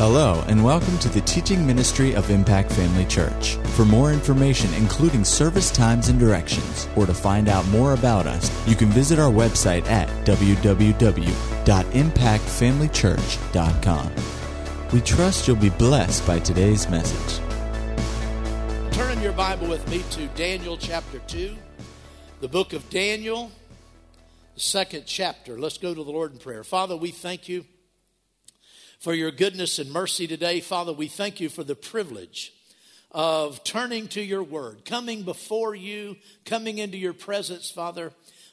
Hello, and welcome to the teaching ministry of Impact Family Church. For more information, including service times and directions, or to find out more about us, you can visit our website at www.impactfamilychurch.com. We trust you'll be blessed by today's message. Turn in your Bible with me to Daniel chapter 2, the book of Daniel, the second chapter. Let's go to the Lord in prayer. Father, we thank you for your goodness and mercy today. Father, we thank you for the privilege of turning to your word, coming before you, coming into your presence, Father,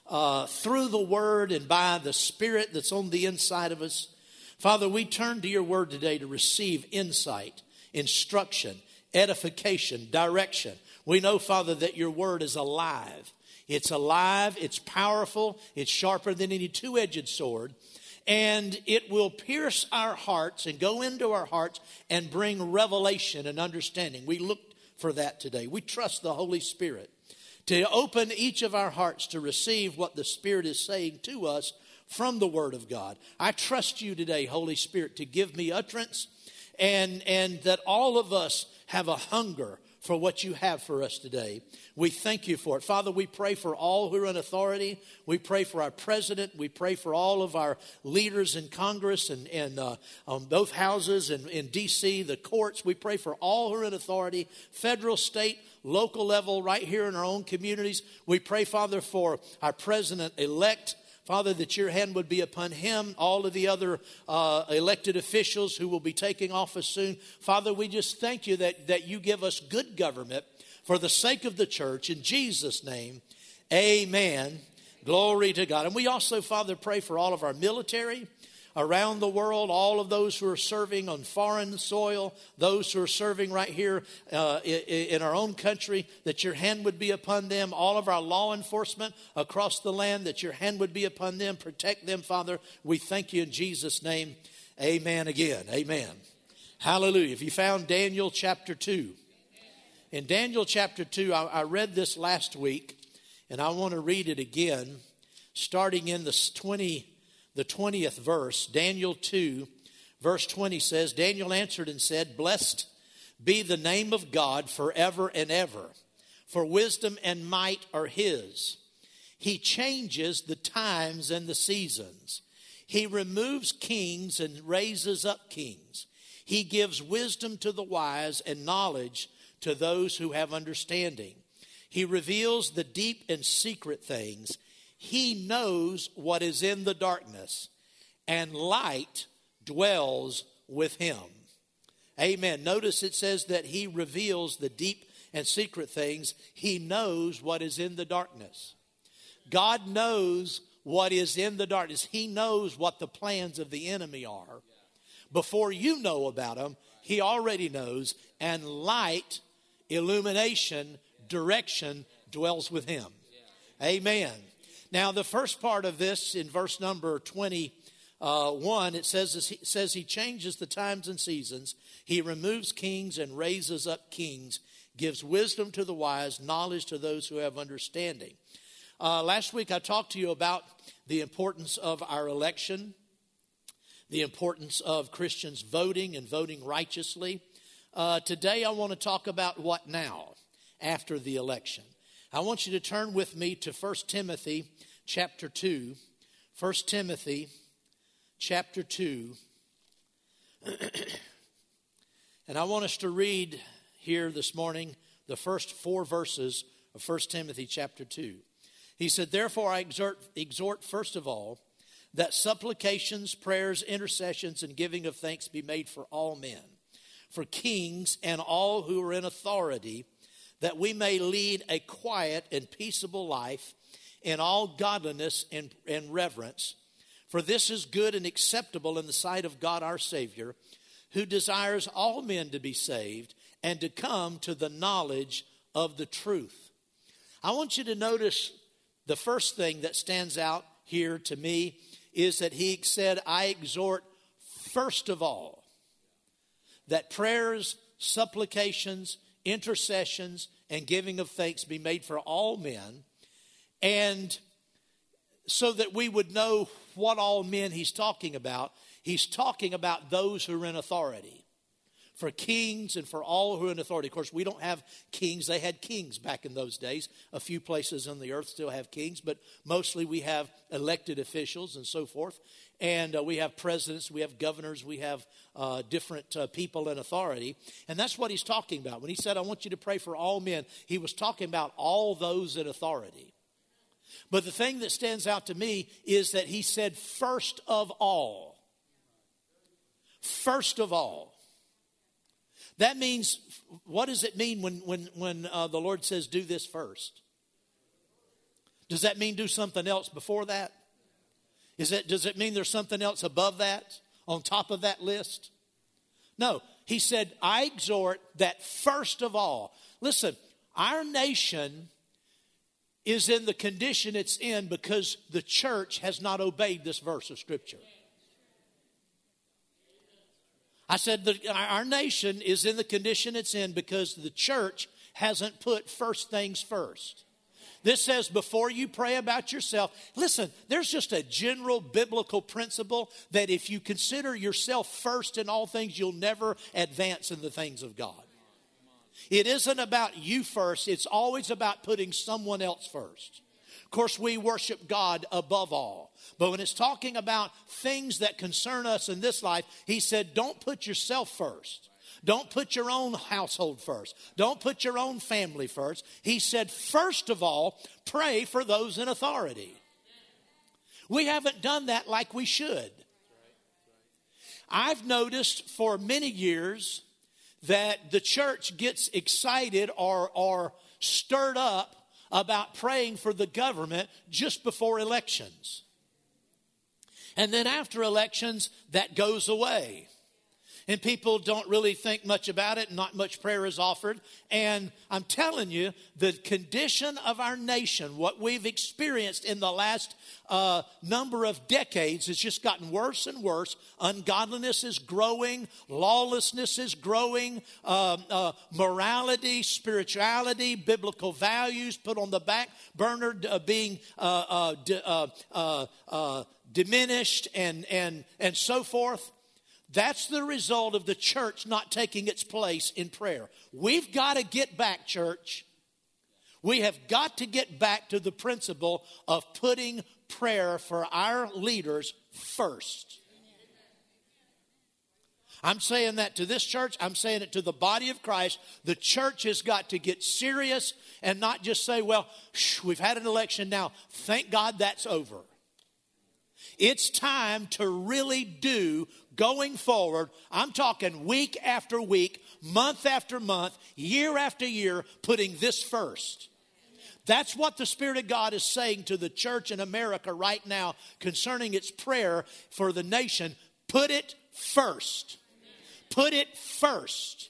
uh, through the word and by the Spirit that's on the inside of us. Father, we turn to your word today to receive insight, instruction, edification, direction. We know, Father, that your word is alive. It's alive, it's powerful, it's sharper than any two edged sword and it will pierce our hearts and go into our hearts and bring revelation and understanding. We look for that today. We trust the Holy Spirit to open each of our hearts to receive what the Spirit is saying to us from the Word of God. I trust you today, Holy Spirit, to give me utterance and, and that all of us have a hunger for what you have for us today. We thank you for it. Father, we pray for all who are in authority. We pray for our president. We pray for all of our leaders in Congress and, and uh, on both houses and in D.C., the courts. We pray for all who are in authority, federal, state, local level, right here in our own communities. We pray, Father, for our president elect. Father, that your hand would be upon him, all of the other uh, elected officials who will be taking office soon. Father, we just thank you that, that you give us good government for the sake of the church. In Jesus' name, amen. Glory to God. And we also, Father, pray for all of our military around the world, all of those who are serving on foreign soil, those who are serving right here uh, in, our own country, that your hand would be upon them, all of our law enforcement across the land, that your hand would be upon them, protect them, Father. We thank you in Jesus' name. Amen again. Amen. Hallelujah. If you found Daniel chapter 2, in Daniel chapter 2, I, I read this last week, and I want to read it again, starting in the 20 the 20th verse, Daniel 2, verse 20 says, Daniel answered and said, Blessed be the name of God forever and ever, for wisdom and might are his. He changes the times and the seasons. He removes kings and raises up kings. He gives wisdom to the wise and knowledge to those who have understanding. He reveals the deep and secret things. He knows what is in the darkness, and light dwells with him. Amen. Notice it says that he reveals the deep and secret things. He knows what is in the darkness. God knows what is in the darkness. He knows what the plans of the enemy are. Before you know about them, he already knows. And light, illumination, direction dwells with him. Amen. Now, the first part of this in verse number 21, it says, it says he changes the times and seasons. He removes kings and raises up kings, gives wisdom to the wise, knowledge to those who have understanding. Uh, last week I talked to you about the importance of our election, the importance of Christians voting and voting righteously. Uh, today I want to talk about what now after the election. I want you to turn with me to 1 Timothy chapter 2. 1 Timothy chapter 2. and I want us to read here this morning the first four verses of 1 Timothy chapter 2. He said, Therefore, I exhort, exhort first of all that supplications, prayers, intercessions, and giving of thanks be made for all men, for kings and all who are in authority that we may lead a quiet and peaceable life in all godliness and, and reverence. For this is good and acceptable in the sight of God our Savior, who desires all men to be saved and to come to the knowledge of the truth. I want you to notice the first thing that stands out here to me is that he said, I exhort first of all that prayers, supplications, intercessions, and giving of thanks be made for all men, and so that we would know what all men he's talking about, he's talking about those who are in authority. For kings and for all who are in authority. Of course, we don't have kings. They had kings back in those days. A few places on the earth still have kings, but mostly we have elected officials and so forth. And uh, we have presidents, we have governors, we have uh, different uh, people in authority. And that's what he's talking about. When he said, I want you to pray for all men, he was talking about all those in authority. But the thing that stands out to me is that he said, first of all. First of all. That means, what does it mean when, when, when uh, the Lord says, do this first? Does that mean do something else before that? Is it, does it mean there's something else above that, on top of that list? No. He said, I exhort that first of all, listen, our nation is in the condition it's in because the church has not obeyed this verse of Scripture. I said that our nation is in the condition it's in because the church hasn't put first things first. This says before you pray about yourself, listen, there's just a general biblical principle that if you consider yourself first in all things, you'll never advance in the things of God. It isn't about you first, it's always about putting someone else first. Of course, we worship God above all. But when it's talking about things that concern us in this life, he said, don't put yourself first. Don't put your own household first. Don't put your own family first. He said, first of all, pray for those in authority. We haven't done that like we should. I've noticed for many years that the church gets excited or, or stirred up about praying for the government just before elections. And then after elections, that goes away. And people don't really think much about it, not much prayer is offered. And I'm telling you, the condition of our nation, what we've experienced in the last uh, number of decades, has just gotten worse and worse. Ungodliness is growing, lawlessness is growing, uh, uh, morality, spirituality, biblical values put on the back burner, uh, being uh, uh, diminished, and, and, and so forth. That's the result of the church not taking its place in prayer. We've got to get back, church. We have got to get back to the principle of putting prayer for our leaders first. I'm saying that to this church. I'm saying it to the body of Christ. The church has got to get serious and not just say, well, shh, we've had an election now. Thank God that's over. It's time to really do going forward. I'm talking week after week, month after month, year after year, putting this first. That's what the Spirit of God is saying to the church in America right now concerning its prayer for the nation. Put it first. Put it first.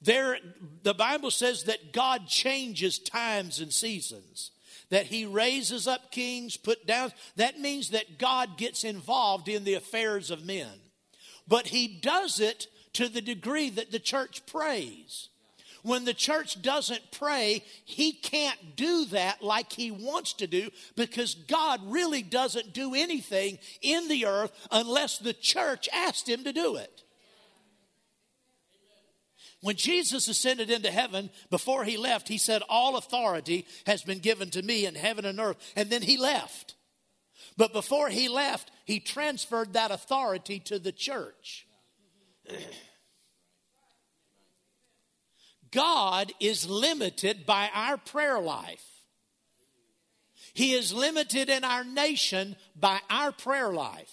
There, the Bible says that God changes times and seasons that he raises up kings, put down. That means that God gets involved in the affairs of men. But he does it to the degree that the church prays. When the church doesn't pray, he can't do that like he wants to do because God really doesn't do anything in the earth unless the church asked him to do it. When Jesus ascended into heaven, before he left, he said, All authority has been given to me in heaven and earth. And then he left. But before he left, he transferred that authority to the church. God is limited by our prayer life. He is limited in our nation by our prayer life.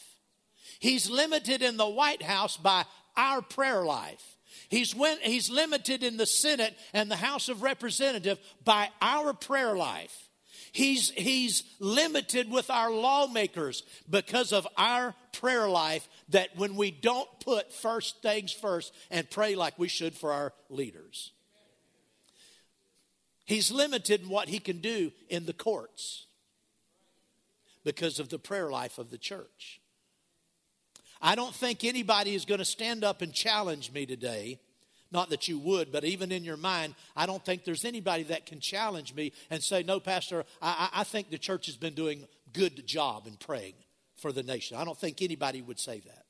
He's limited in the White House by our prayer life. He's, went, he's limited in the Senate and the House of Representatives by our prayer life. He's, he's limited with our lawmakers because of our prayer life that when we don't put first things first and pray like we should for our leaders. He's limited in what he can do in the courts because of the prayer life of the church. I don't think anybody is going to stand up and challenge me today. Not that you would, but even in your mind, I don't think there's anybody that can challenge me and say, No, Pastor, I, I think the church has been doing a good job in praying for the nation. I don't think anybody would say that.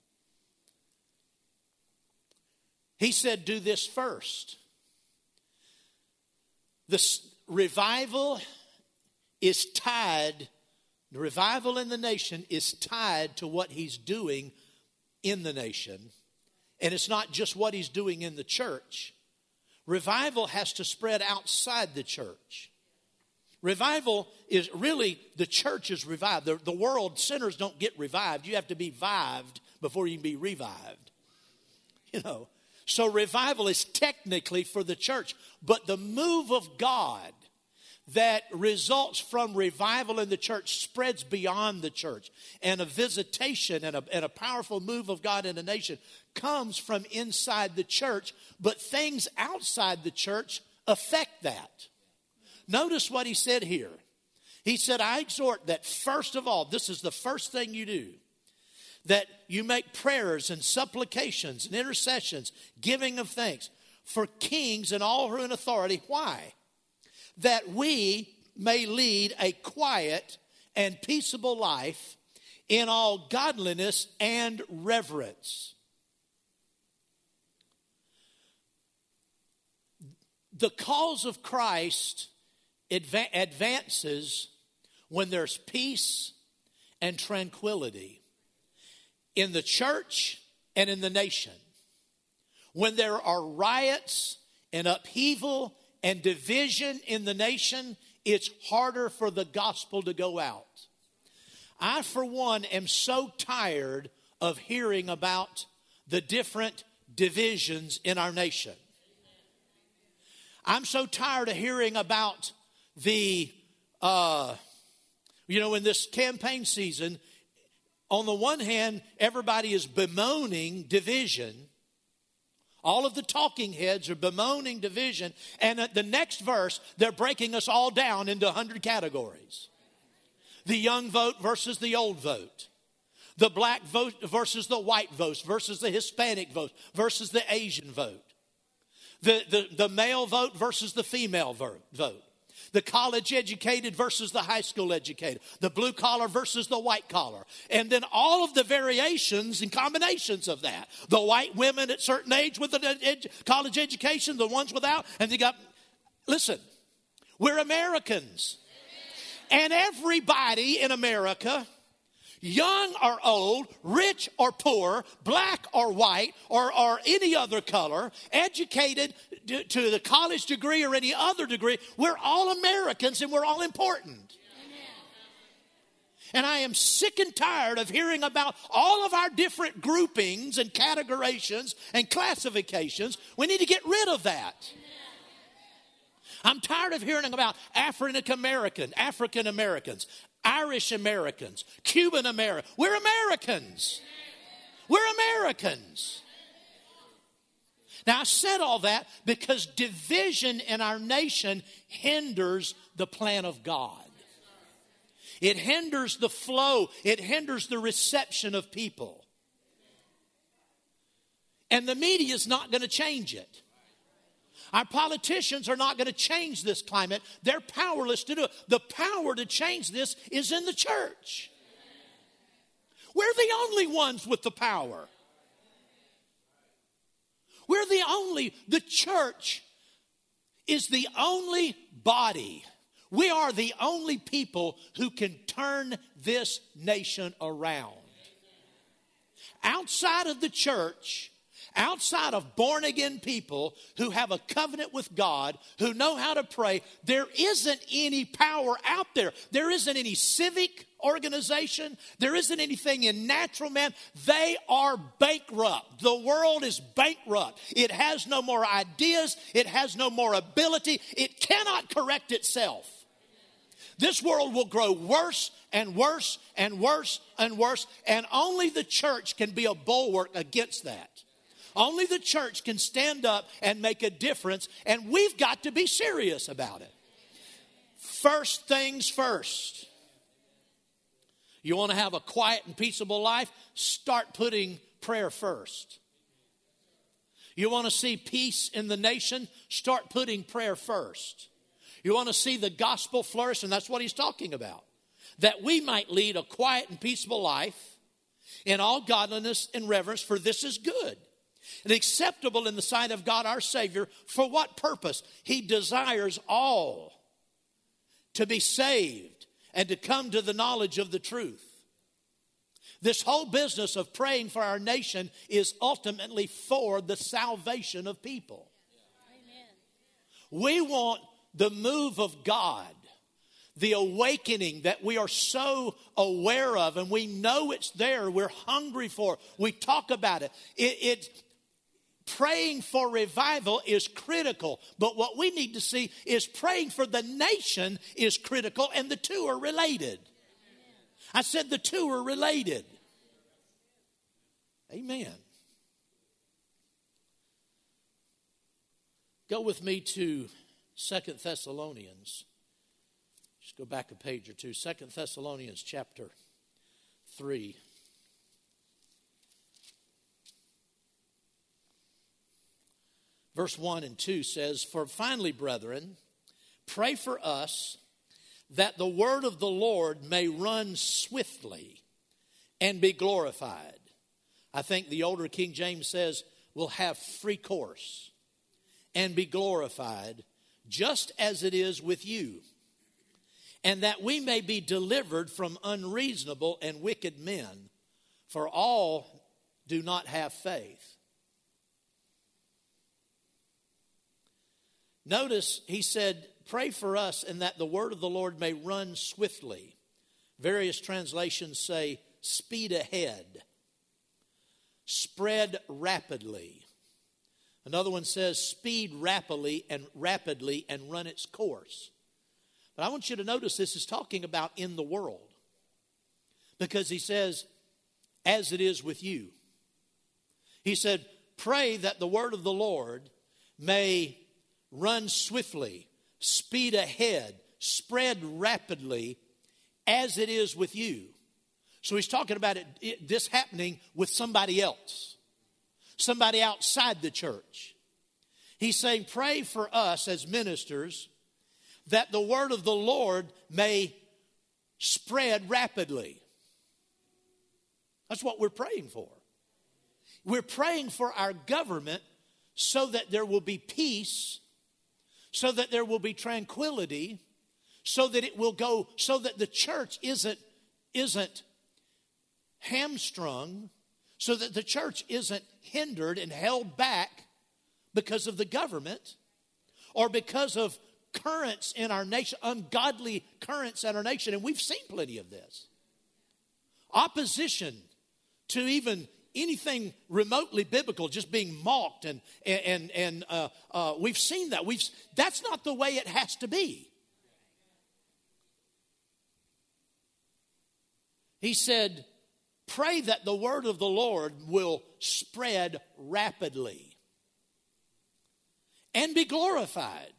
He said, Do this first. The revival is tied, the revival in the nation is tied to what he's doing in the nation. And it's not just what he's doing in the church. Revival has to spread outside the church. Revival is really the church is revived. The, the world, sinners don't get revived. You have to be vived before you can be revived. You know, so revival is technically for the church, but the move of God that results from revival in the church spreads beyond the church. And a visitation and a, and a powerful move of God in a nation comes from inside the church, but things outside the church affect that. Notice what he said here. He said, I exhort that first of all, this is the first thing you do, that you make prayers and supplications and intercessions, giving of thanks for kings and all who are in authority. Why? That we may lead a quiet and peaceable life in all godliness and reverence. The cause of Christ advances when there's peace and tranquility in the church and in the nation. When there are riots and upheaval and division in the nation, it's harder for the gospel to go out. I, for one, am so tired of hearing about the different divisions in our nation. I'm so tired of hearing about the, uh, you know, in this campaign season, on the one hand, everybody is bemoaning division. All of the talking heads are bemoaning division. And at the next verse, they're breaking us all down into 100 categories. The young vote versus the old vote, the black vote versus the white vote, versus the Hispanic vote, versus the Asian vote, the, the, the male vote versus the female vote the college educated versus the high school educated, the blue collar versus the white collar, and then all of the variations and combinations of that. The white women at certain age with the ed- college education, the ones without, and they got, listen, we're Americans. And everybody in America young or old, rich or poor, black or white, or, or any other color, educated to the college degree or any other degree, we're all Americans and we're all important. And I am sick and tired of hearing about all of our different groupings and categorizations and classifications. We need to get rid of that. I'm tired of hearing about African American, African Americans, Irish Americans, Cuban Americans. We're Americans. We're Americans. Now, I said all that because division in our nation hinders the plan of God. It hinders the flow, it hinders the reception of people. And the media is not going to change it. Our politicians are not going to change this climate. They're powerless to do it. The power to change this is in the church. We're the only ones with the power. We're the only, the church is the only body. We are the only people who can turn this nation around. Outside of the church, outside of born again people who have a covenant with God, who know how to pray, there isn't any power out there. There isn't any civic organization. There isn't anything in natural man. They are bankrupt. The world is bankrupt. It has no more ideas. It has no more ability. It cannot correct itself. This world will grow worse and worse and worse and worse, and only the church can be a bulwark against that. Only the church can stand up and make a difference, and we've got to be serious about it. First things first. You want to have a quiet and peaceable life? Start putting prayer first. You want to see peace in the nation? Start putting prayer first. You want to see the gospel flourish, and that's what he's talking about. that we might lead a quiet and peaceable life in all godliness and reverence, for this is good and acceptable in the sight of God our Savior. For what purpose? He desires all to be saved and to come to the knowledge of the truth. This whole business of praying for our nation is ultimately for the salvation of people. Amen. We want the move of God, the awakening that we are so aware of and we know it's there, we're hungry for, we talk about it. it, it praying for revival is critical, but what we need to see is praying for the nation is critical, and the two are related. I said the two are related. Amen. Go with me to Second Thessalonians. Just go back a page or two. Second Thessalonians chapter 3. Verse 1 and 2 says, For finally, brethren, pray for us that the word of the Lord may run swiftly and be glorified. I think the older King James says, will have free course and be glorified, just as it is with you, and that we may be delivered from unreasonable and wicked men, for all do not have faith. Notice he said, Pray for us and that the word of the Lord may run swiftly. Various translations say, Speed ahead, spread rapidly. Another one says, Speed rapidly and rapidly and run its course. But I want you to notice this is talking about in the world. Because he says, as it is with you. He said, Pray that the word of the Lord may run swiftly, speed ahead, spread rapidly, as it is with you. So he's talking about it, it, this happening with somebody else, somebody outside the church. He's saying, Pray for us as ministers that the word of the Lord may spread rapidly. That's what we're praying for. We're praying for our government so that there will be peace so that there will be tranquility, so that it will go, so that the church isn't, isn't hamstrung, so that the church isn't hindered and held back because of the government or because of currents in our nation, ungodly currents in our nation. And we've seen plenty of this. Opposition to even anything remotely biblical just being mocked and and and uh, uh, we've seen that. We've that's not the way it has to be. He said pray that the word of the lord will spread rapidly and be glorified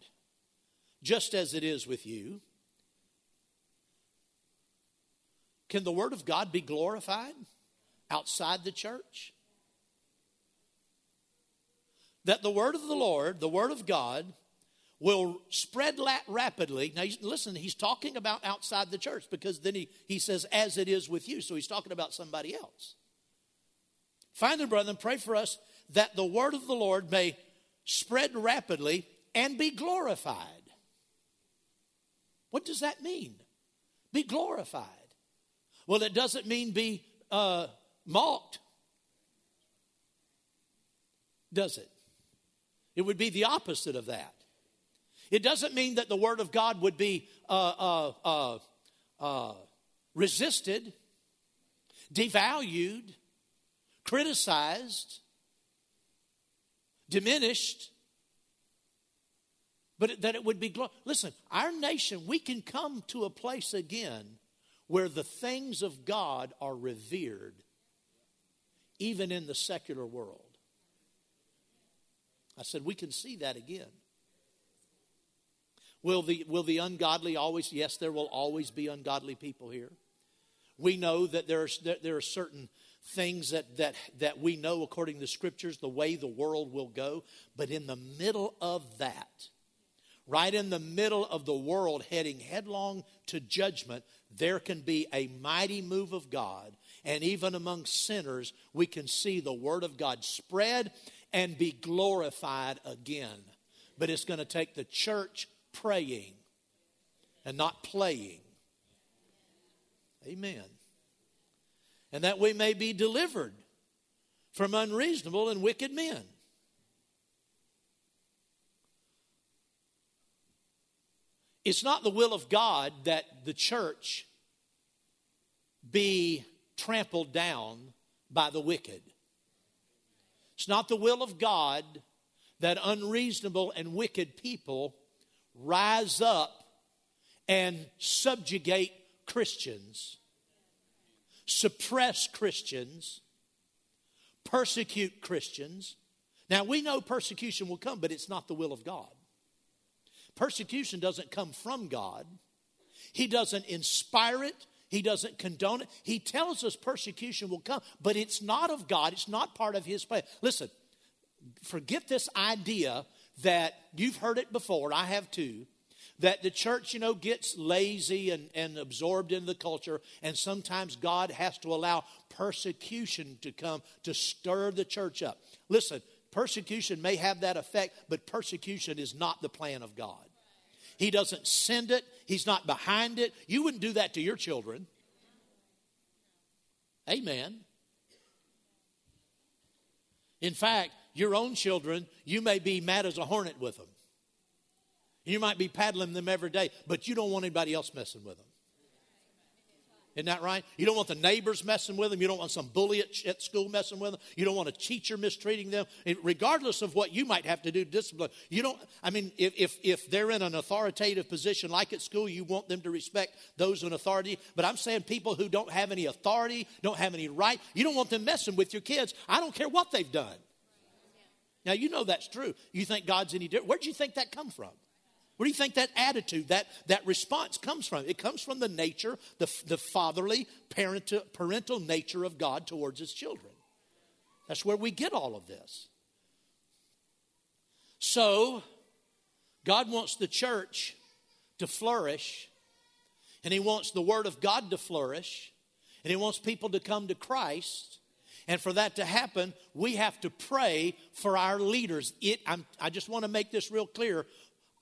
just as it is with you. Can the word of god be glorified outside the church. That the word of the Lord, the word of God, will spread rapidly. Now, listen, he's talking about outside the church because then he, he says, as it is with you. So he's talking about somebody else. Finally, brethren, pray for us that the word of the Lord may spread rapidly and be glorified. What does that mean? Be glorified. Well, it doesn't mean be uh, mocked. Does it? It would be the opposite of that. It doesn't mean that the Word of God would be uh, uh, uh, uh resisted, devalued, criticized, diminished, but that it would be. Listen, our nation, we can come to a place again where the things of God are revered even in the secular world. I said, we can see that again. Will the, will the ungodly always, yes, there will always be ungodly people here. We know that there are, there are certain things that, that, that we know according to the scriptures, the way the world will go. But in the middle of that, right in the middle of the world heading headlong to judgment, there can be a mighty move of God. And even among sinners, we can see the Word of God spread and be glorified again. But it's going to take the church praying and not playing. Amen. And that we may be delivered from unreasonable and wicked men. It's not the will of God that the church be trampled down by the wicked. It's not the will of God that unreasonable and wicked people rise up and subjugate Christians, suppress Christians, persecute Christians. Now, we know persecution will come, but it's not the will of God. Persecution doesn't come from God, He doesn't inspire it. He doesn't condone it. He tells us persecution will come, but it's not of God. It's not part of His plan. Listen, forget this idea that you've heard it before. I have too that the church, you know, gets lazy and, and absorbed in the culture, and sometimes God has to allow persecution to come to stir the church up. Listen, persecution may have that effect, but persecution is not the plan of God. He doesn't send it, He's not behind it. You wouldn't do that to your children. Amen. In fact, your own children, you may be mad as a hornet with them. You might be paddling them every day, but you don't want anybody else messing with them. Isn't that right? You don't want the neighbors messing with them. You don't want some bully at, at school messing with them. You don't want a teacher mistreating them. regardless of what you might have to do to discipline, you don't, I mean, if, if, if they're in an authoritative position like at school, you want them to respect those in authority. But I'm saying people who don't have any authority, don't have any right, you don't want them messing with your kids. I don't care what they've done. Now, you know that's true. You think God's any different. Where'd you think that come from? Where do you think that attitude, that, that response comes from? It comes from the nature, the, the fatherly, parental, parental nature of God towards his children. That's where we get all of this. So, God wants the church to flourish, and He wants the Word of God to flourish, and He wants people to come to Christ. And for that to happen, we have to pray for our leaders. It, I just want to make this real clear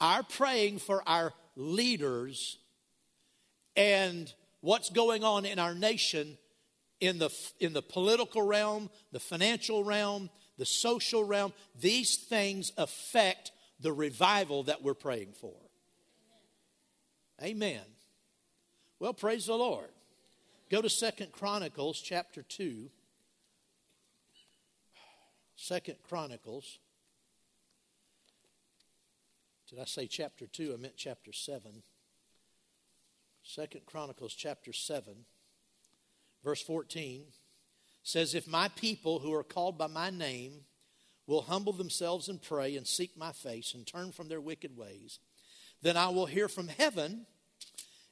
our praying for our leaders and what's going on in our nation in the, in the political realm, the financial realm, the social realm, these things affect the revival that we're praying for. Amen. Well, praise the Lord. Go to Second Chronicles chapter 2. Second Chronicles did I say chapter 2? I meant chapter 7. Second Chronicles chapter 7, verse 14 says, If my people who are called by my name will humble themselves and pray and seek my face and turn from their wicked ways, then I will hear from heaven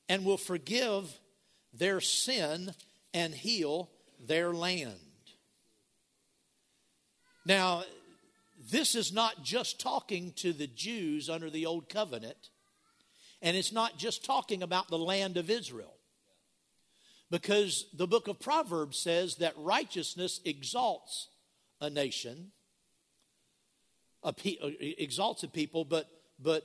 and will forgive their sin and heal their land. Now, this is not just talking to the Jews under the old covenant, and it's not just talking about the land of Israel. Because the book of Proverbs says that righteousness exalts a nation, a pe- uh, exalts a people, but, but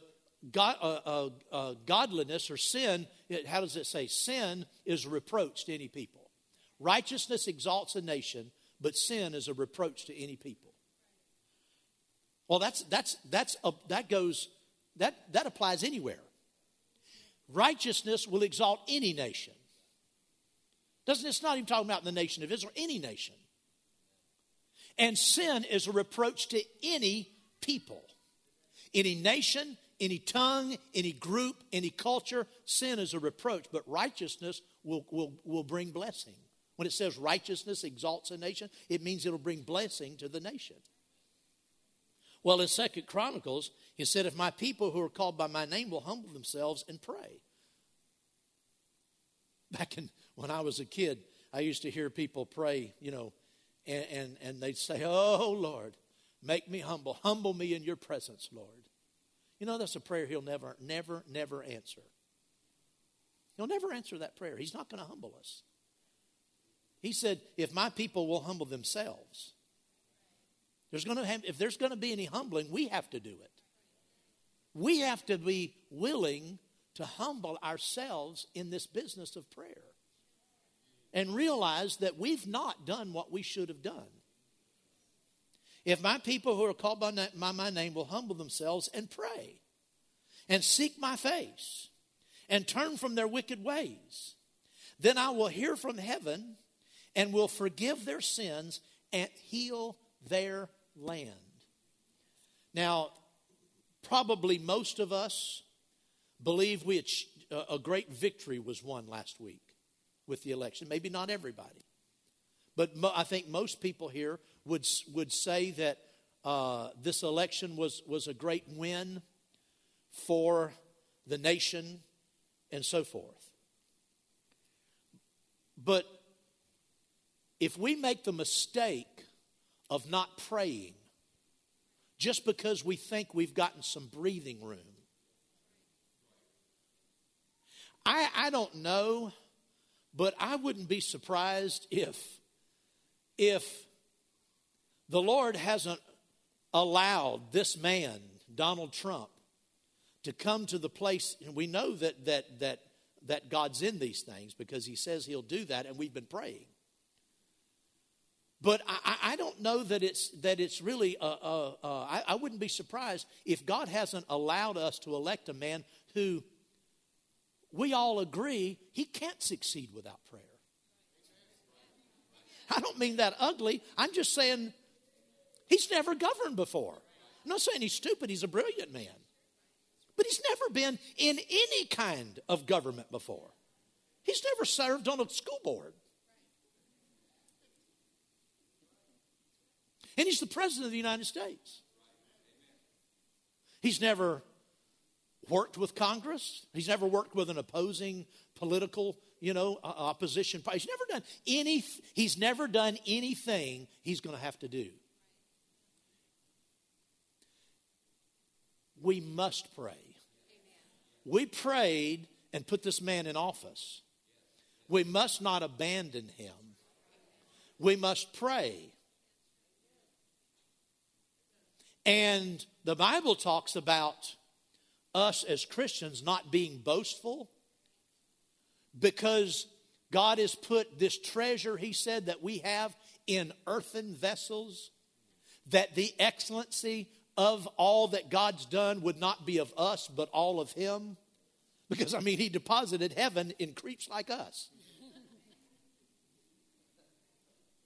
God, uh, uh, uh, godliness or sin, it, how does it say? Sin is reproach to any people. Righteousness exalts a nation, but sin is a reproach to any people. Well, that's, that's, that's a, that goes, that, that applies anywhere. Righteousness will exalt any nation. Doesn't it's not even talking about the nation of Israel, any nation. And sin is a reproach to any people, any nation, any tongue, any group, any culture. Sin is a reproach, but righteousness will, will, will bring blessing. When it says righteousness exalts a nation, it means it'll bring blessing to the nation. Well, in Second Chronicles, he said, If my people who are called by my name will humble themselves and pray. Back in, when I was a kid, I used to hear people pray, you know, and, and, and they'd say, Oh, Lord, make me humble. Humble me in your presence, Lord. You know, that's a prayer he'll never, never, never answer. He'll never answer that prayer. He's not going to humble us. He said, if my people will humble themselves, there's going to have, if there's going to be any humbling, we have to do it. We have to be willing to humble ourselves in this business of prayer and realize that we've not done what we should have done. If my people who are called by my, my name will humble themselves and pray and seek my face and turn from their wicked ways, then I will hear from heaven and will forgive their sins and heal their land. Now, probably most of us believe we a great victory was won last week with the election. Maybe not everybody. But mo- I think most people here would, would say that uh, this election was, was a great win for the nation and so forth. But if we make the mistake of not praying just because we think we've gotten some breathing room, I, I don't know, but I wouldn't be surprised if if the Lord hasn't allowed this man, Donald Trump, to come to the place, and we know that that that that God's in these things because He says He'll do that, and we've been praying. But I, I don't know that it's that it's really. Uh, uh, uh, I, I wouldn't be surprised if God hasn't allowed us to elect a man who we all agree he can't succeed without prayer. I don't mean that ugly. I'm just saying he's never governed before. I'm not saying he's stupid, he's a brilliant man. But he's never been in any kind of government before. He's never served on a school board. And he's the president of the United States. He's never worked with Congress. He's never worked with an opposing political, you know, opposition party. He's never done any. He's never done anything he's going to have to do. We must pray. We prayed and put this man in office. We must not abandon him. We must pray. And the Bible talks about us as Christians not being boastful because God has put this treasure, He said, that we have in earthen vessels, that the excellency of all that God's done would not be of us, but all of Him. Because, I mean, He deposited heaven in creeps like us.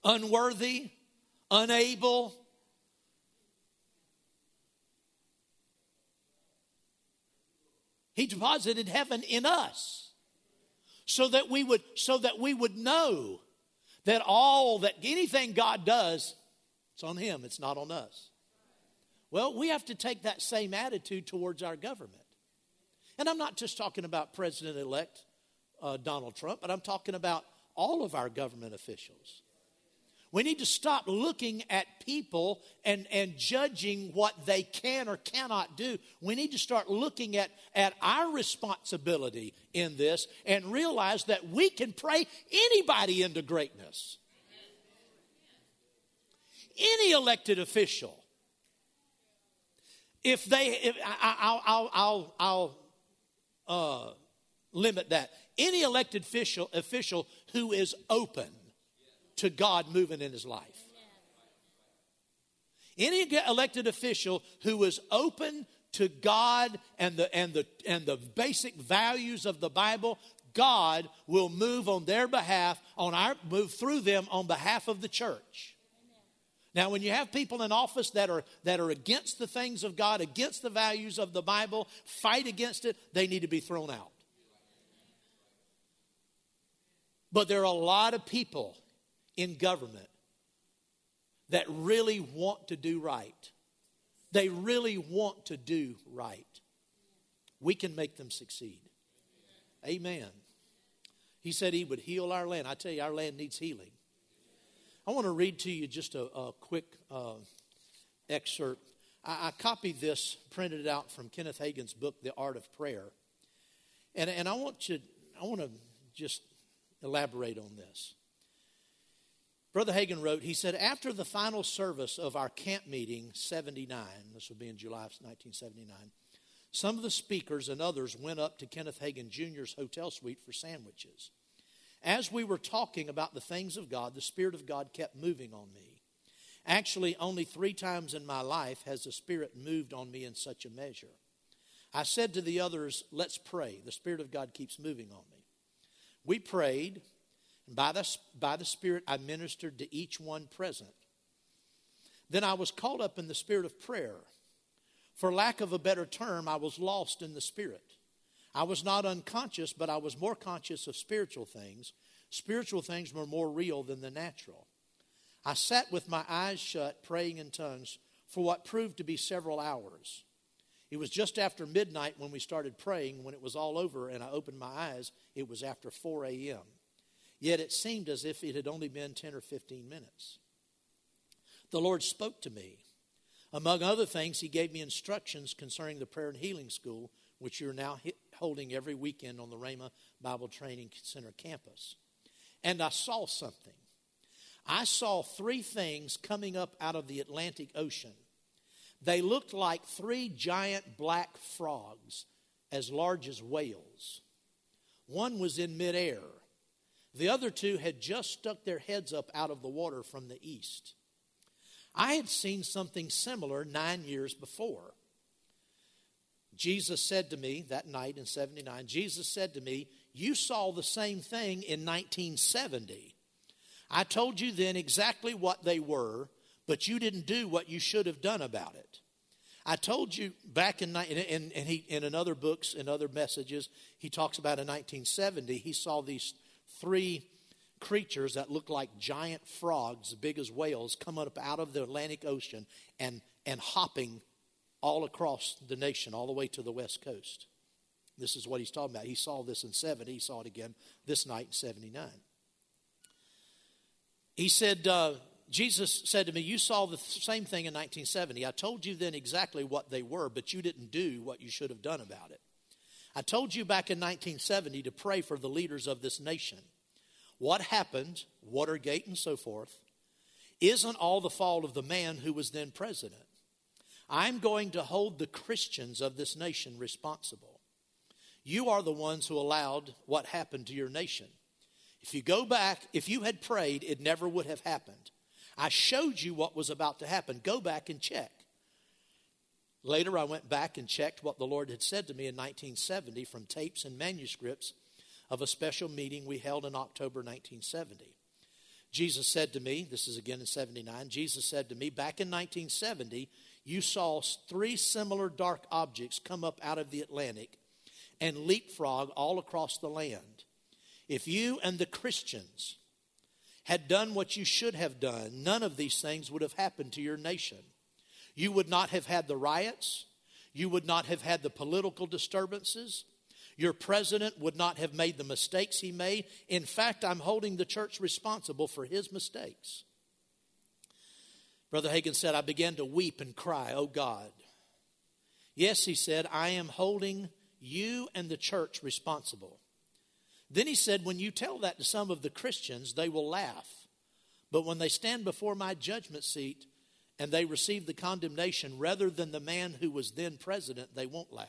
Unworthy, unable, He deposited heaven in us so that we would so that we would know that all that anything God does it's on him it's not on us. Well, we have to take that same attitude towards our government. And I'm not just talking about President elect uh, Donald Trump, but I'm talking about all of our government officials. We need to stop looking at people and, and judging what they can or cannot do. We need to start looking at, at our responsibility in this and realize that we can pray anybody into greatness. Any elected official. If they, if, I, will I'll, I'll, I'll uh, limit that. Any elected official, official who is open to God moving in his life. Any elected official who is open to God and the, and, the, and the basic values of the Bible, God will move on their behalf, on our move through them on behalf of the church. Now, when you have people in office that are, that are against the things of God, against the values of the Bible, fight against it, they need to be thrown out. But there are a lot of people in government that really want to do right. They really want to do right. We can make them succeed. Amen. He said he would heal our land. I tell you, our land needs healing. I want to read to you just a, a quick uh, excerpt. I, I, copied this, printed it out from Kenneth Hagin's book, The Art of Prayer. And, and I want you, I want to just elaborate on this. Brother Hagin wrote, he said, after the final service of our camp meeting, 79, this would be in July of 1979, some of the speakers and others went up to Kenneth Hagin Jr.'s hotel suite for sandwiches. As we were talking about the things of God, the Spirit of God kept moving on me. Actually, only three times in my life has the Spirit moved on me in such a measure. I said to the others, Let's pray. The Spirit of God keeps moving on me. We prayed, by the, by the Spirit, I ministered to each one present. Then I was caught up in the spirit of prayer. For lack of a better term, I was lost in the Spirit. I was not unconscious, but I was more conscious of spiritual things. Spiritual things were more real than the natural. I sat with my eyes shut, praying in tongues for what proved to be several hours. It was just after midnight when we started praying. When it was all over and I opened my eyes, it was after 4 a.m. Yet it seemed as if it had only been 10 or 15 minutes. The Lord spoke to me. Among other things, He gave me instructions concerning the prayer and healing school, which you're now holding every weekend on the Rhema Bible Training Center campus. And I saw something. I saw three things coming up out of the Atlantic Ocean. They looked like three giant black frogs as large as whales. One was in midair. The other two had just stuck their heads up out of the water from the east. I had seen something similar nine years before. Jesus said to me that night in 79, Jesus said to me, You saw the same thing in 1970. I told you then exactly what they were, but you didn't do what you should have done about it. I told you back in, and, and he, in other books and other messages, he talks about in 1970, he saw these three creatures that look like giant frogs, big as whales, come up out of the Atlantic Ocean and, and hopping all across the nation, all the way to the west coast. This is what he's talking about. He saw this in 70, he saw it again this night in 79. He said, uh, Jesus said to me, You saw the same thing in 1970. I told you then exactly what they were, but you didn't do what you should have done about it. I told you back in 1970 to pray for the leaders of this nation. What happened, Watergate and so forth, isn't all the fault of the man who was then president. I'm going to hold the Christians of this nation responsible. You are the ones who allowed what happened to your nation. If you go back, if you had prayed, it never would have happened. I showed you what was about to happen. Go back and check. Later, I went back and checked what the Lord had said to me in 1970 from tapes and manuscripts of a special meeting we held in October 1970. Jesus said to me, this is again in 79, Jesus said to me, back in 1970, you saw three similar dark objects come up out of the Atlantic and leapfrog all across the land. If you and the Christians had done what you should have done, none of these things would have happened to your nation. You would not have had the riots. You would not have had the political disturbances. Your president would not have made the mistakes he made. In fact, I'm holding the church responsible for his mistakes. Brother Hagin said, I began to weep and cry, Oh God. Yes, he said, I am holding you and the church responsible. Then he said, When you tell that to some of the Christians, they will laugh. But when they stand before my judgment seat and they receive the condemnation rather than the man who was then president, they won't laugh.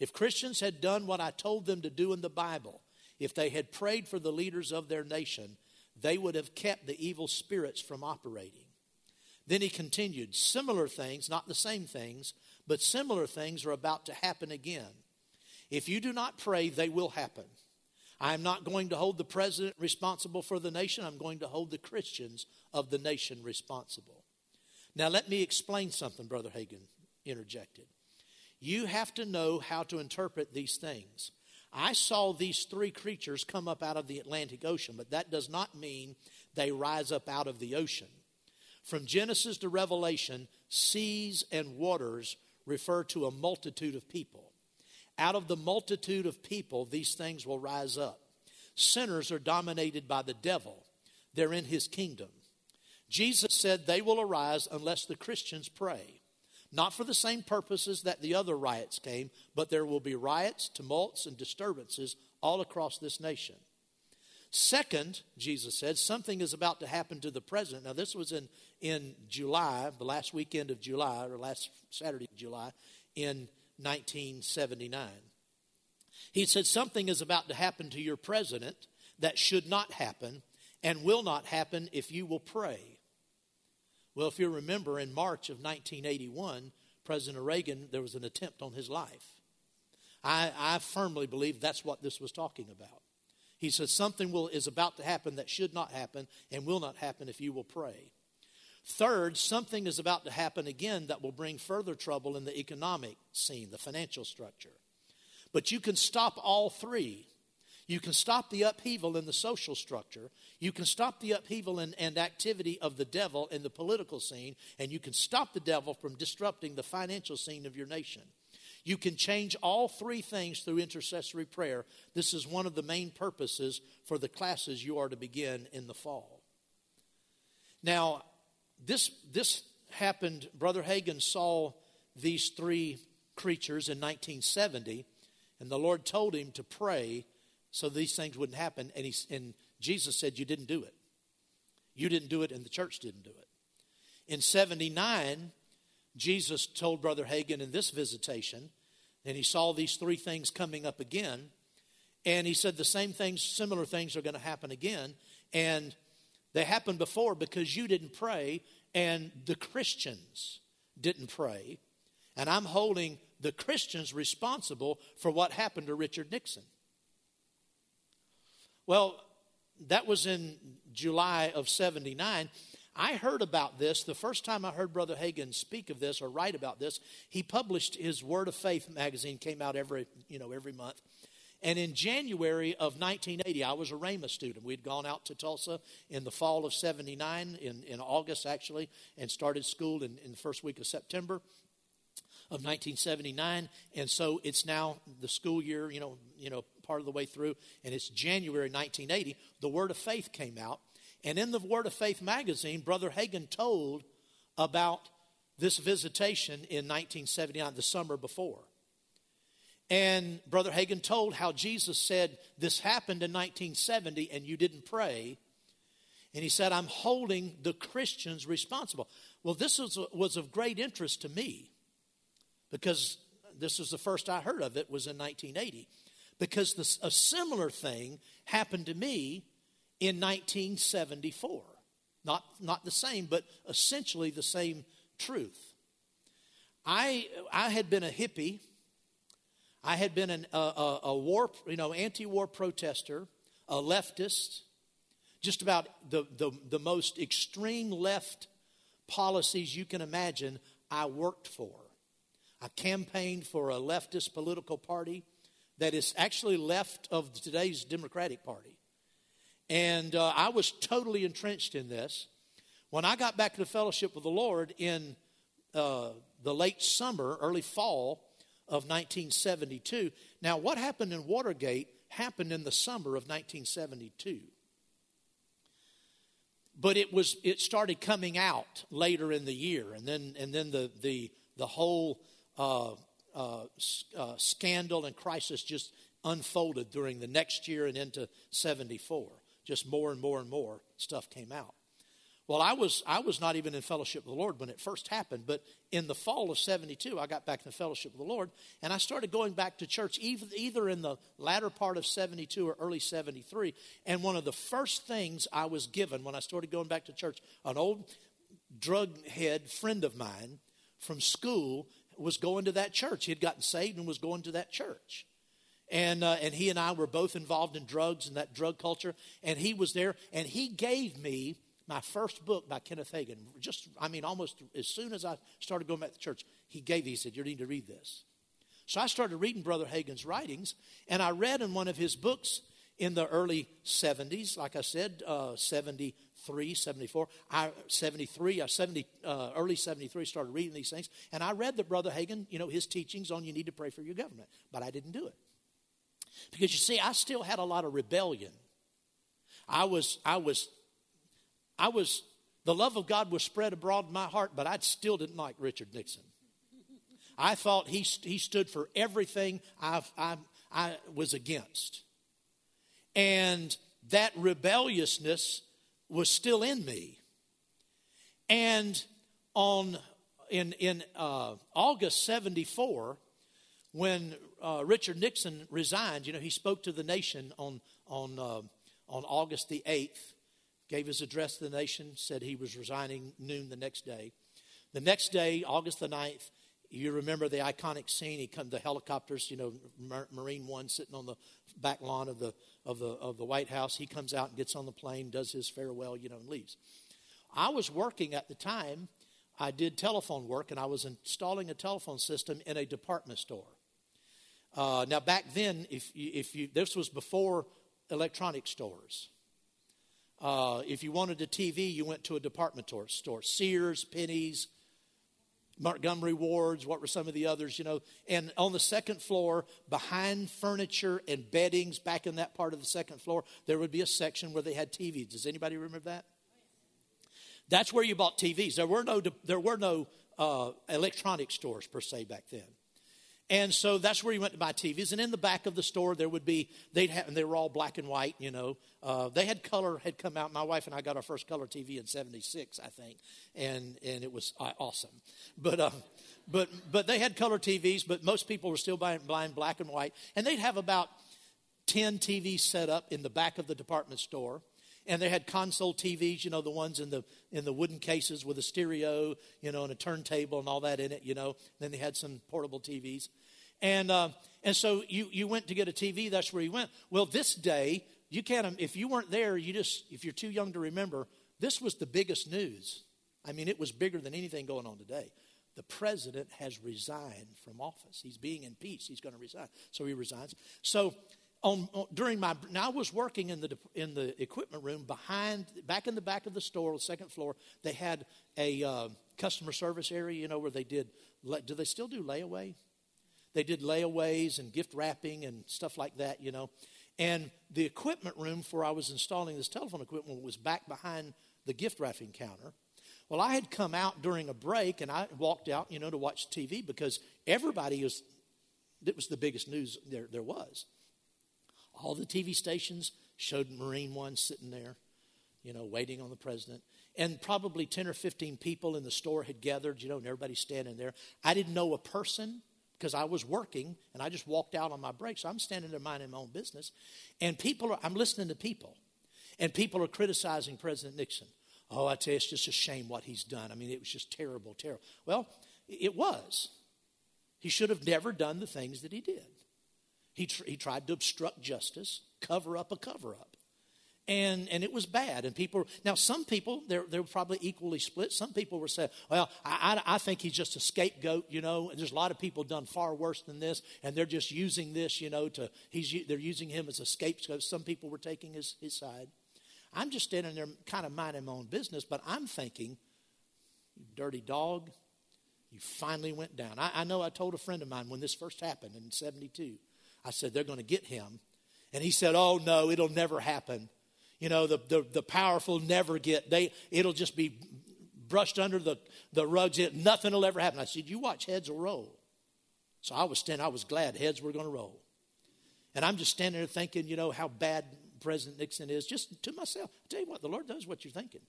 If Christians had done what I told them to do in the Bible, if they had prayed for the leaders of their nation, they would have kept the evil spirits from operating. Then he continued, Similar things, not the same things, but similar things are about to happen again. If you do not pray, they will happen. I'm not going to hold the president responsible for the nation. I'm going to hold the Christians of the nation responsible. Now, let me explain something, Brother Hagin interjected. You have to know how to interpret these things. I saw these three creatures come up out of the Atlantic Ocean, but that does not mean they rise up out of the ocean. From Genesis to Revelation, seas and waters refer to a multitude of people. Out of the multitude of people, these things will rise up. Sinners are dominated by the devil, they're in his kingdom. Jesus said they will arise unless the Christians pray. Not for the same purposes that the other riots came, but there will be riots, tumults, and disturbances all across this nation. Second, Jesus said, something is about to happen to the president. Now, this was in, in July, the last weekend of July, or last Saturday of July, in 1979. He said, Something is about to happen to your president that should not happen and will not happen if you will pray. Well, if you remember, in March of 1981, President Reagan, there was an attempt on his life. I, I firmly believe that's what this was talking about. He says something will, is about to happen that should not happen and will not happen if you will pray. Third, something is about to happen again that will bring further trouble in the economic scene, the financial structure. But you can stop all three. You can stop the upheaval in the social structure. You can stop the upheaval and, and activity of the devil in the political scene. And you can stop the devil from disrupting the financial scene of your nation. You can change all three things through intercessory prayer. This is one of the main purposes for the classes you are to begin in the fall. Now, this, this happened, Brother Hagin saw these three creatures in 1970, and the Lord told him to pray so these things wouldn't happen. And, he, and Jesus said, You didn't do it. You didn't do it, and the church didn't do it. In 79, Jesus told Brother Hagin in this visitation, and he saw these three things coming up again. And he said the same things, similar things are going to happen again. And they happened before because you didn't pray and the Christians didn't pray. And I'm holding the Christians responsible for what happened to Richard Nixon. Well, that was in July of 79. I heard about this the first time I heard Brother Hagin speak of this or write about this. He published his Word of Faith magazine, came out every, you know, every month. And in January of 1980, I was a Rhema student. We'd gone out to Tulsa in the fall of 79, in, in August actually, and started school in, in the first week of September of 1979. And so it's now the school year, you know, you know, part of the way through, and it's January 1980. The Word of Faith came out. And in the Word of Faith magazine, Brother Hagin told about this visitation in 1979, the summer before. And Brother Hagin told how Jesus said, This happened in 1970 and you didn't pray. And he said, I'm holding the Christians responsible. Well, this was, was of great interest to me because this was the first I heard of it was in 1980. Because this, a similar thing happened to me in 1974. Not, not the same, but essentially the same truth. I, I had been a hippie I had been an, a, a, a war, you know, anti-war protester, a leftist, just about the, the, the most extreme left policies you can imagine I worked for. I campaigned for a leftist political party that is actually left of today's Democratic Party. And uh, I was totally entrenched in this. When I got back to fellowship with the Lord in uh, the late summer, early fall of 1972. Now, what happened in Watergate happened in the summer of 1972. But it was it started coming out later in the year, and then and then the the the whole uh, uh, uh, scandal and crisis just unfolded during the next year and into 74. Just more and more and more stuff came out. Well, I was, I was not even in fellowship with the Lord when it first happened, but in the fall of 72, I got back in fellowship with the Lord, and I started going back to church either, either in the latter part of 72 or early 73. And one of the first things I was given when I started going back to church, an old drug head friend of mine from school was going to that church. He had gotten saved and was going to that church. And, uh, and he and I were both involved in drugs and that drug culture. And he was there, and he gave me my first book by Kenneth Hagin. Just, I mean, almost as soon as I started going back to church, he gave, me, he said, You need to read this. So I started reading Brother Hagin's writings, and I read in one of his books in the early 70s, like I said, uh, 73, 74, I, 73, uh, 70, uh, early 73, started reading these things, and I read that Brother Hagin, you know, his teachings on you need to pray for your government, but I didn't do it. Because you see, I still had a lot of rebellion. I was, I was I was, the love of God was spread abroad in my heart, but I still didn't like Richard Nixon. I thought he, he stood for everything I've, I, I was against. And that rebelliousness was still in me. And on in in uh, August '74, when uh, Richard Nixon resigned, you know, he spoke to the nation on on uh, on August the eighth, gave his address to the nation, said he was resigning noon the next day. The next day, August the 9th, you remember the iconic scene. He come the helicopters, you know, Marine One sitting on the back lawn of the of the of the White House. He comes out and gets on the plane, does his farewell, you know, and leaves. I was working at the time. I did telephone work, and I was installing a telephone system in a department store. Uh, now, back then, if you, if you this was before electronic stores. Uh, if you wanted a TV, you went to a department store, Sears, Penney's, Montgomery Wards, what were some of the others, you know. And on the second floor, behind furniture and beddings, back in that part of the second floor, there would be a section where they had TVs. Does anybody remember that? That's where you bought TVs. There were no, there were no uh, electronic stores per se back then. And so that's where you went to buy TVs. And in the back of the store, there would be, they'd have, and they were all black and white, you know. Uh, they had color, had come out. My wife and I got our first color TV in 76, I think. And, and it was uh, awesome. But, uh, but, but they had color TVs, but most people were still buying, buying black and white. And they'd have about 10 TVs set up in the back of the department store and they had console TVs, you know, the ones in the in the wooden cases with a stereo, you know, and a turntable and all that in it, you know. Then they had some portable TVs, and uh, and so you you went to get a TV. That's where you went. Well, this day you can't. If you weren't there, you just if you're too young to remember, this was the biggest news. I mean, it was bigger than anything going on today. The president has resigned from office. He's being impeached. He's going to resign. So he resigns. So on, during my now I was working in the in the equipment room behind back in the back of the store, the second floor. They had a uh, customer service area, you know, where they did. Do they still do layaway? They did layaways and gift wrapping and stuff like that, you know. And the equipment room where I was installing this telephone equipment was back behind the gift wrapping counter. Well, I had come out during a break and I walked out, you know, to watch TV because everybody was. It was the biggest news there, there was. All the TV stations showed Marine One sitting there, you know, waiting on the president. And probably 10 or 15 people in the store had gathered, you know, and everybody's standing there. I didn't know a person because I was working and I just walked out on my break. So I'm standing there minding my own business. And people are, I'm listening to people. And people are criticizing President Nixon. Oh, I tell you, it's just a shame what he's done. I mean, it was just terrible, terrible. Well, it was. He should have never done the things that he did. He, tr- he tried to obstruct justice, cover up a cover up. And, and it was bad. And people, now some people, they're, they're probably equally split. Some people were saying, well, I, I, I think he's just a scapegoat, you know, and there's a lot of people done far worse than this, and they're just using this, you know, to, he's, they're using him as a scapegoat. Some people were taking his, his side. I'm just standing there kind of minding my own business, but I'm thinking, you dirty dog, you finally went down. I, I know I told a friend of mine when this first happened in 72. I said, They're going to get him. And he said, Oh, no, it'll never happen. You know, the, the, the powerful never get, they, it'll just be brushed under the, the rugs. It, nothing will ever happen. I said, You watch, heads will roll. So I was standing, I was glad heads were going to roll. And I'm just standing there thinking, you know, how bad President Nixon is, just to myself. I tell you what, the Lord knows what you're thinking.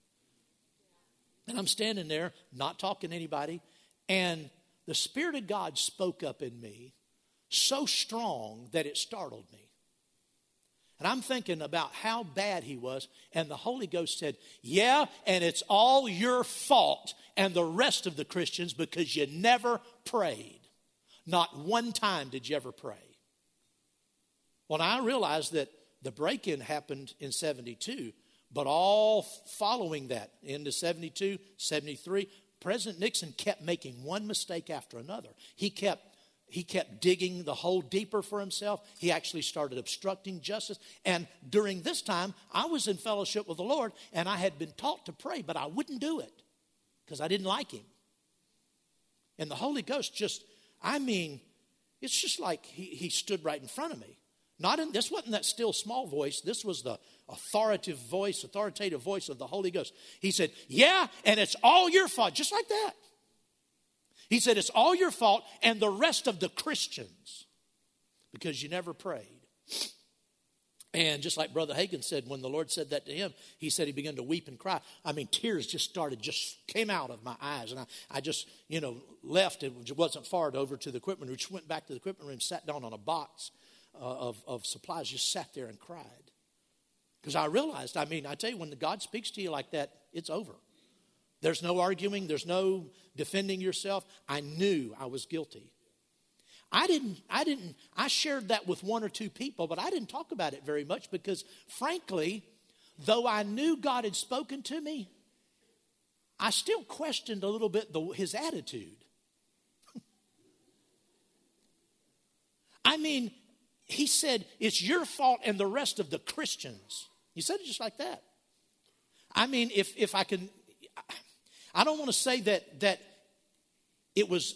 And I'm standing there, not talking to anybody, and the Spirit of God spoke up in me so strong that it startled me. And I'm thinking about how bad he was, and the Holy Ghost said, Yeah, and it's all your fault and the rest of the Christians because you never prayed. Not one time did you ever pray. Well, I realized that the break in happened in 72, but all following that, into 72, 73, President Nixon kept making one mistake after another. He kept he kept digging the hole deeper for himself. He actually started obstructing justice. And during this time, I was in fellowship with the Lord and I had been taught to pray, but I wouldn't do it because I didn't like him. And the Holy Ghost just, I mean, it's just like he, he stood right in front of me. Not in, this wasn't that still small voice. This was the authoritative voice, authoritative voice of the Holy Ghost. He said, Yeah, and it's all your fault, just like that. He said, It's all your fault and the rest of the Christians because you never prayed. And just like Brother Hagin said, when the Lord said that to him, he said he began to weep and cry. I mean, tears just started, just came out of my eyes. And I, I just, you know, left. It wasn't far over to the equipment room. Just went back to the equipment room, sat down on a box uh, of, of supplies, just sat there and cried. Because I realized, I mean, I tell you, when God speaks to you like that, it's over. There's no arguing, there's no defending yourself. I knew I was guilty. I didn't, I didn't, I shared that with one or two people, but I didn't talk about it very much because, frankly, though I knew God had spoken to me, I still questioned a little bit the, his attitude. I mean, he said, It's your fault and the rest of the Christians. He said it just like that. I mean, if, if I can, I don't want to say that, that it was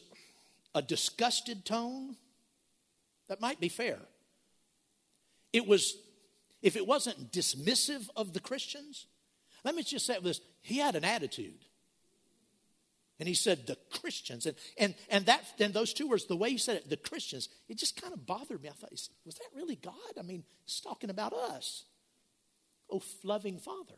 a disgusted tone. That might be fair. It was, if it wasn't dismissive of the Christians, let me just say this he had an attitude. And he said, the Christians. And, and, and that, then those two words, the way he said it, the Christians, it just kind of bothered me. I thought, was that really God? I mean, he's talking about us. Oh, loving Father.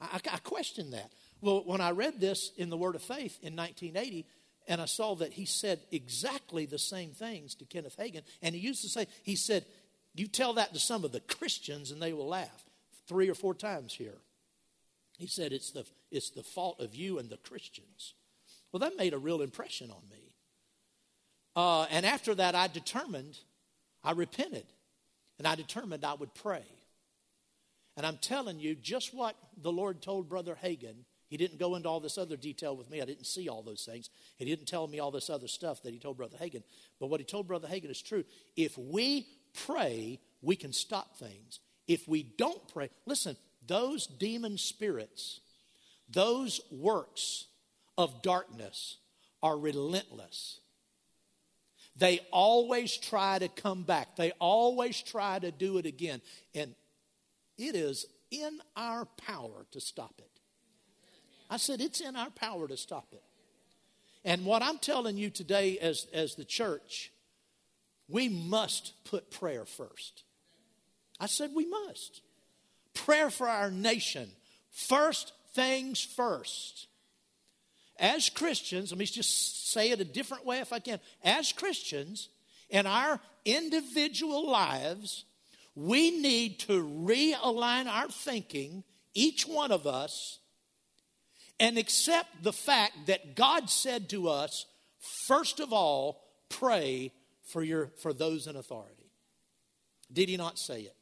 I, I questioned that. Well, when I read this in the Word of Faith in 1980, and I saw that he said exactly the same things to Kenneth Hagin, and he used to say, he said, You tell that to some of the Christians and they will laugh. Three or four times here. He said, It's the, it's the fault of you and the Christians. Well, that made a real impression on me. Uh, and after that, I determined, I repented, and I determined I would pray. And I'm telling you, just what the Lord told Brother Hagin, he didn't go into all this other detail with me. I didn't see all those things. He didn't tell me all this other stuff that he told Brother Hagin. But what he told Brother Hagin is true. If we pray, we can stop things. If we don't pray, listen, those demon spirits, those works of darkness are relentless. They always try to come back. They always try to do it again. And it is in our power to stop it. I said, it's in our power to stop it. And what I'm telling you today as, as the church, we must put prayer first. I said, we must. Prayer for our nation. First things first. As Christians, let me just say it a different way if I can. As Christians, in our individual lives, we need to realign our thinking, each one of us, and accept the fact that God said to us, first of all, pray for, your, for those in authority. Did he not say it?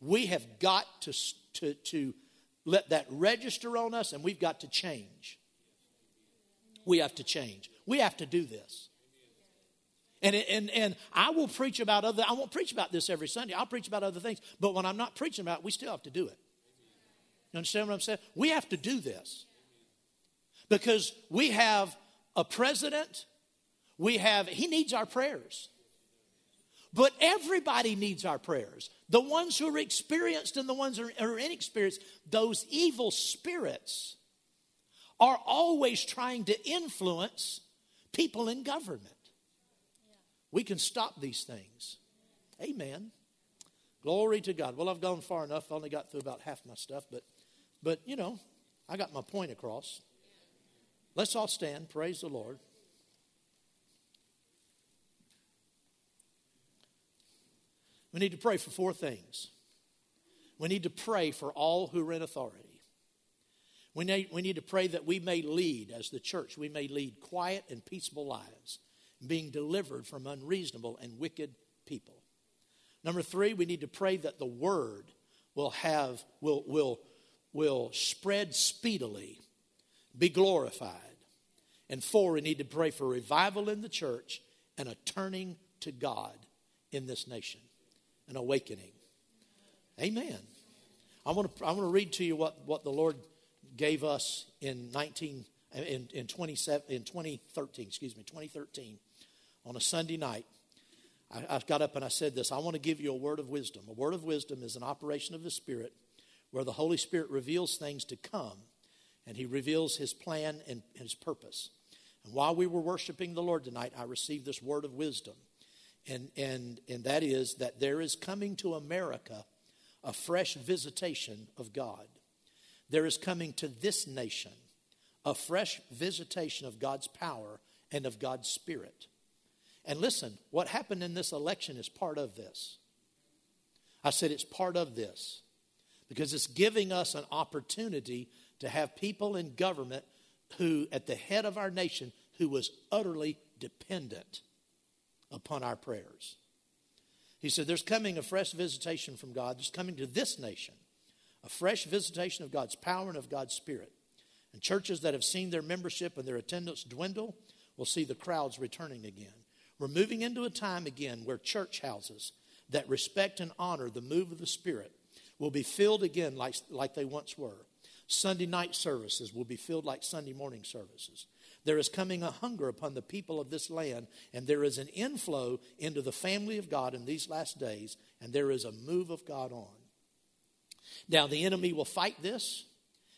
We have got to, to, to let that register on us and we've got to change. We have to change. We have to do this. And, and, and I will preach about other, I won't preach about this every Sunday. I'll preach about other things. But when I'm not preaching about it, we still have to do it. You understand what I'm saying? We have to do this. Because we have a president, we have, he needs our prayers. But everybody needs our prayers. The ones who are experienced and the ones who are inexperienced, those evil spirits are always trying to influence people in government. We can stop these things. Amen. Glory to God. Well, I've gone far enough. I only got through about half my stuff, but but you know, I got my point across. Let's all stand. Praise the Lord. We need to pray for four things. We need to pray for all who are in authority. We need, we need to pray that we may lead, as the church, we may lead quiet and peaceable lives being delivered from unreasonable and wicked people. Number three, we need to pray that the word will have will will will spread speedily, be glorified. And four, we need to pray for revival in the church and a turning to God in this nation, an awakening. Amen. I want to I want to read to you what, what the Lord gave us in 19 in, in, 27, in 2013, excuse me, 2013 on a Sunday night, I, I got up and I said this I want to give you a word of wisdom. A word of wisdom is an operation of the Spirit where the Holy Spirit reveals things to come and He reveals His plan and His purpose. And while we were worshiping the Lord tonight, I received this word of wisdom. And, and, and that is that there is coming to America a fresh visitation of God. There is coming to this nation a fresh visitation of God's power and of God's Spirit. And listen, what happened in this election is part of this. I said it's part of this because it's giving us an opportunity to have people in government who, at the head of our nation, who was utterly dependent upon our prayers. He said, There's coming a fresh visitation from God. There's coming to this nation a fresh visitation of God's power and of God's Spirit. And churches that have seen their membership and their attendance dwindle will see the crowds returning again. We're moving into a time again where church houses that respect and honor the move of the Spirit will be filled again like, like they once were. Sunday night services will be filled like Sunday morning services. There is coming a hunger upon the people of this land, and there is an inflow into the family of God in these last days, and there is a move of God on. Now, the enemy will fight this,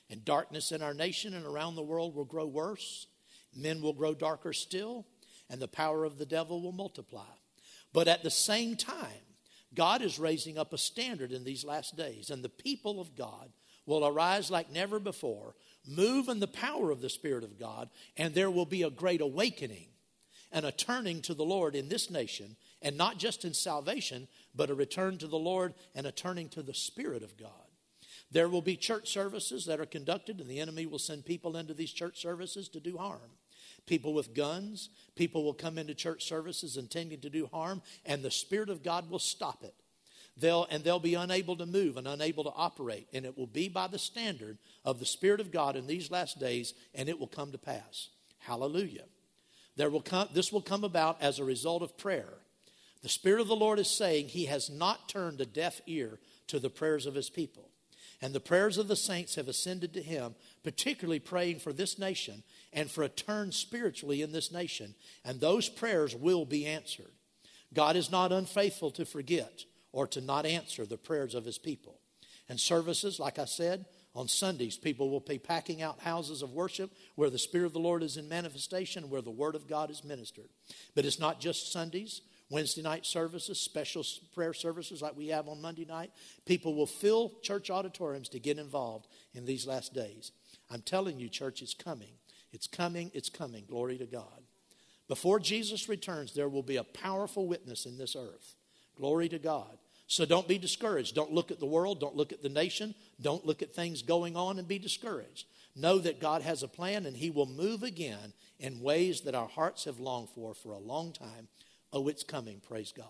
and darkness in our nation and around the world will grow worse. Men will grow darker still, and the power of the devil will multiply. But at the same time, God is raising up a standard in these last days, and the people of God will arise like never before, move in the power of the Spirit of God, and there will be a great awakening and a turning to the Lord in this nation, and not just in salvation, but a return to the Lord and a turning to the Spirit of God. There will be church services that are conducted, and the enemy will send people into these church services to do harm. People with guns, people will come into church services intending to do harm, and the Spirit of God will stop it. They'll, and they'll be unable to move and unable to operate. And it will be by the standard of the Spirit of God in these last days, and it will come to pass. Hallelujah. There will come, this will come about as a result of prayer. The Spirit of the Lord is saying He has not turned a deaf ear to the prayers of His people. And the prayers of the saints have ascended to Him, particularly praying for this nation and for a turn spiritually in this nation. And those prayers will be answered. God is not unfaithful to forget or to not answer the prayers of his people. And services, like I said, on Sundays, people will be packing out houses of worship where the Spirit of the Lord is in manifestation, where the Word of God is ministered. But it's not just Sundays. Wednesday night services, special prayer services like we have on Monday night. People will fill church auditoriums to get involved in these last days. I'm telling you, church, it's coming. It's coming. It's coming. Glory to God. Before Jesus returns, there will be a powerful witness in this earth. Glory to God. So don't be discouraged. Don't look at the world. Don't look at the nation. Don't look at things going on and be discouraged. Know that God has a plan and He will move again in ways that our hearts have longed for for a long time. Oh, it's coming. Praise God.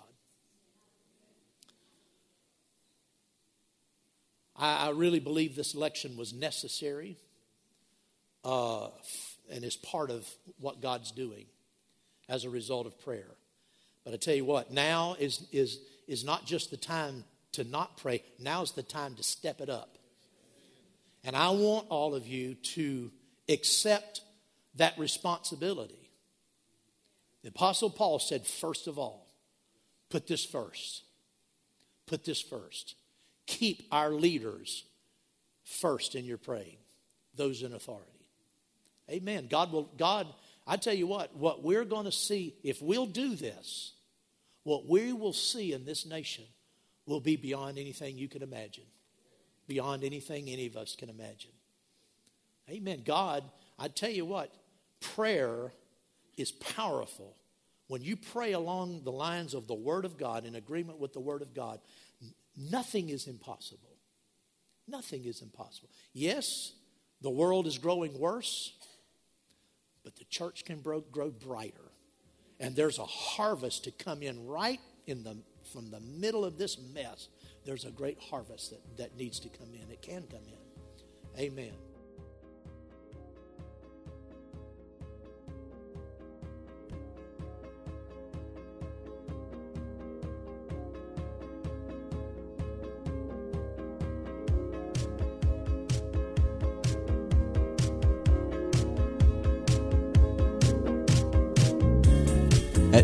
I, I really believe this election was necessary uh, and is part of what God's doing as a result of prayer. But I tell you what, now is, is, is not just the time to not pray, now is the time to step it up. And I want all of you to accept that responsibility. The Apostle Paul said, first of all, put this first. Put this first. Keep our leaders first in your praying, those in authority. Amen. God will, God I tell you what, what we're going to see, if we'll do this, what we will see in this nation will be beyond anything you can imagine, beyond anything any of us can imagine. Amen. God, I tell you what, prayer is powerful. When you pray along the lines of the Word of God, in agreement with the Word of God, nothing is impossible. Nothing is impossible. Yes, the world is growing worse but the church can grow, brighter. And there's a harvest to come in right in the from the middle of this mess. There's a great harvest that, that needs to come in. It can come in. Amen.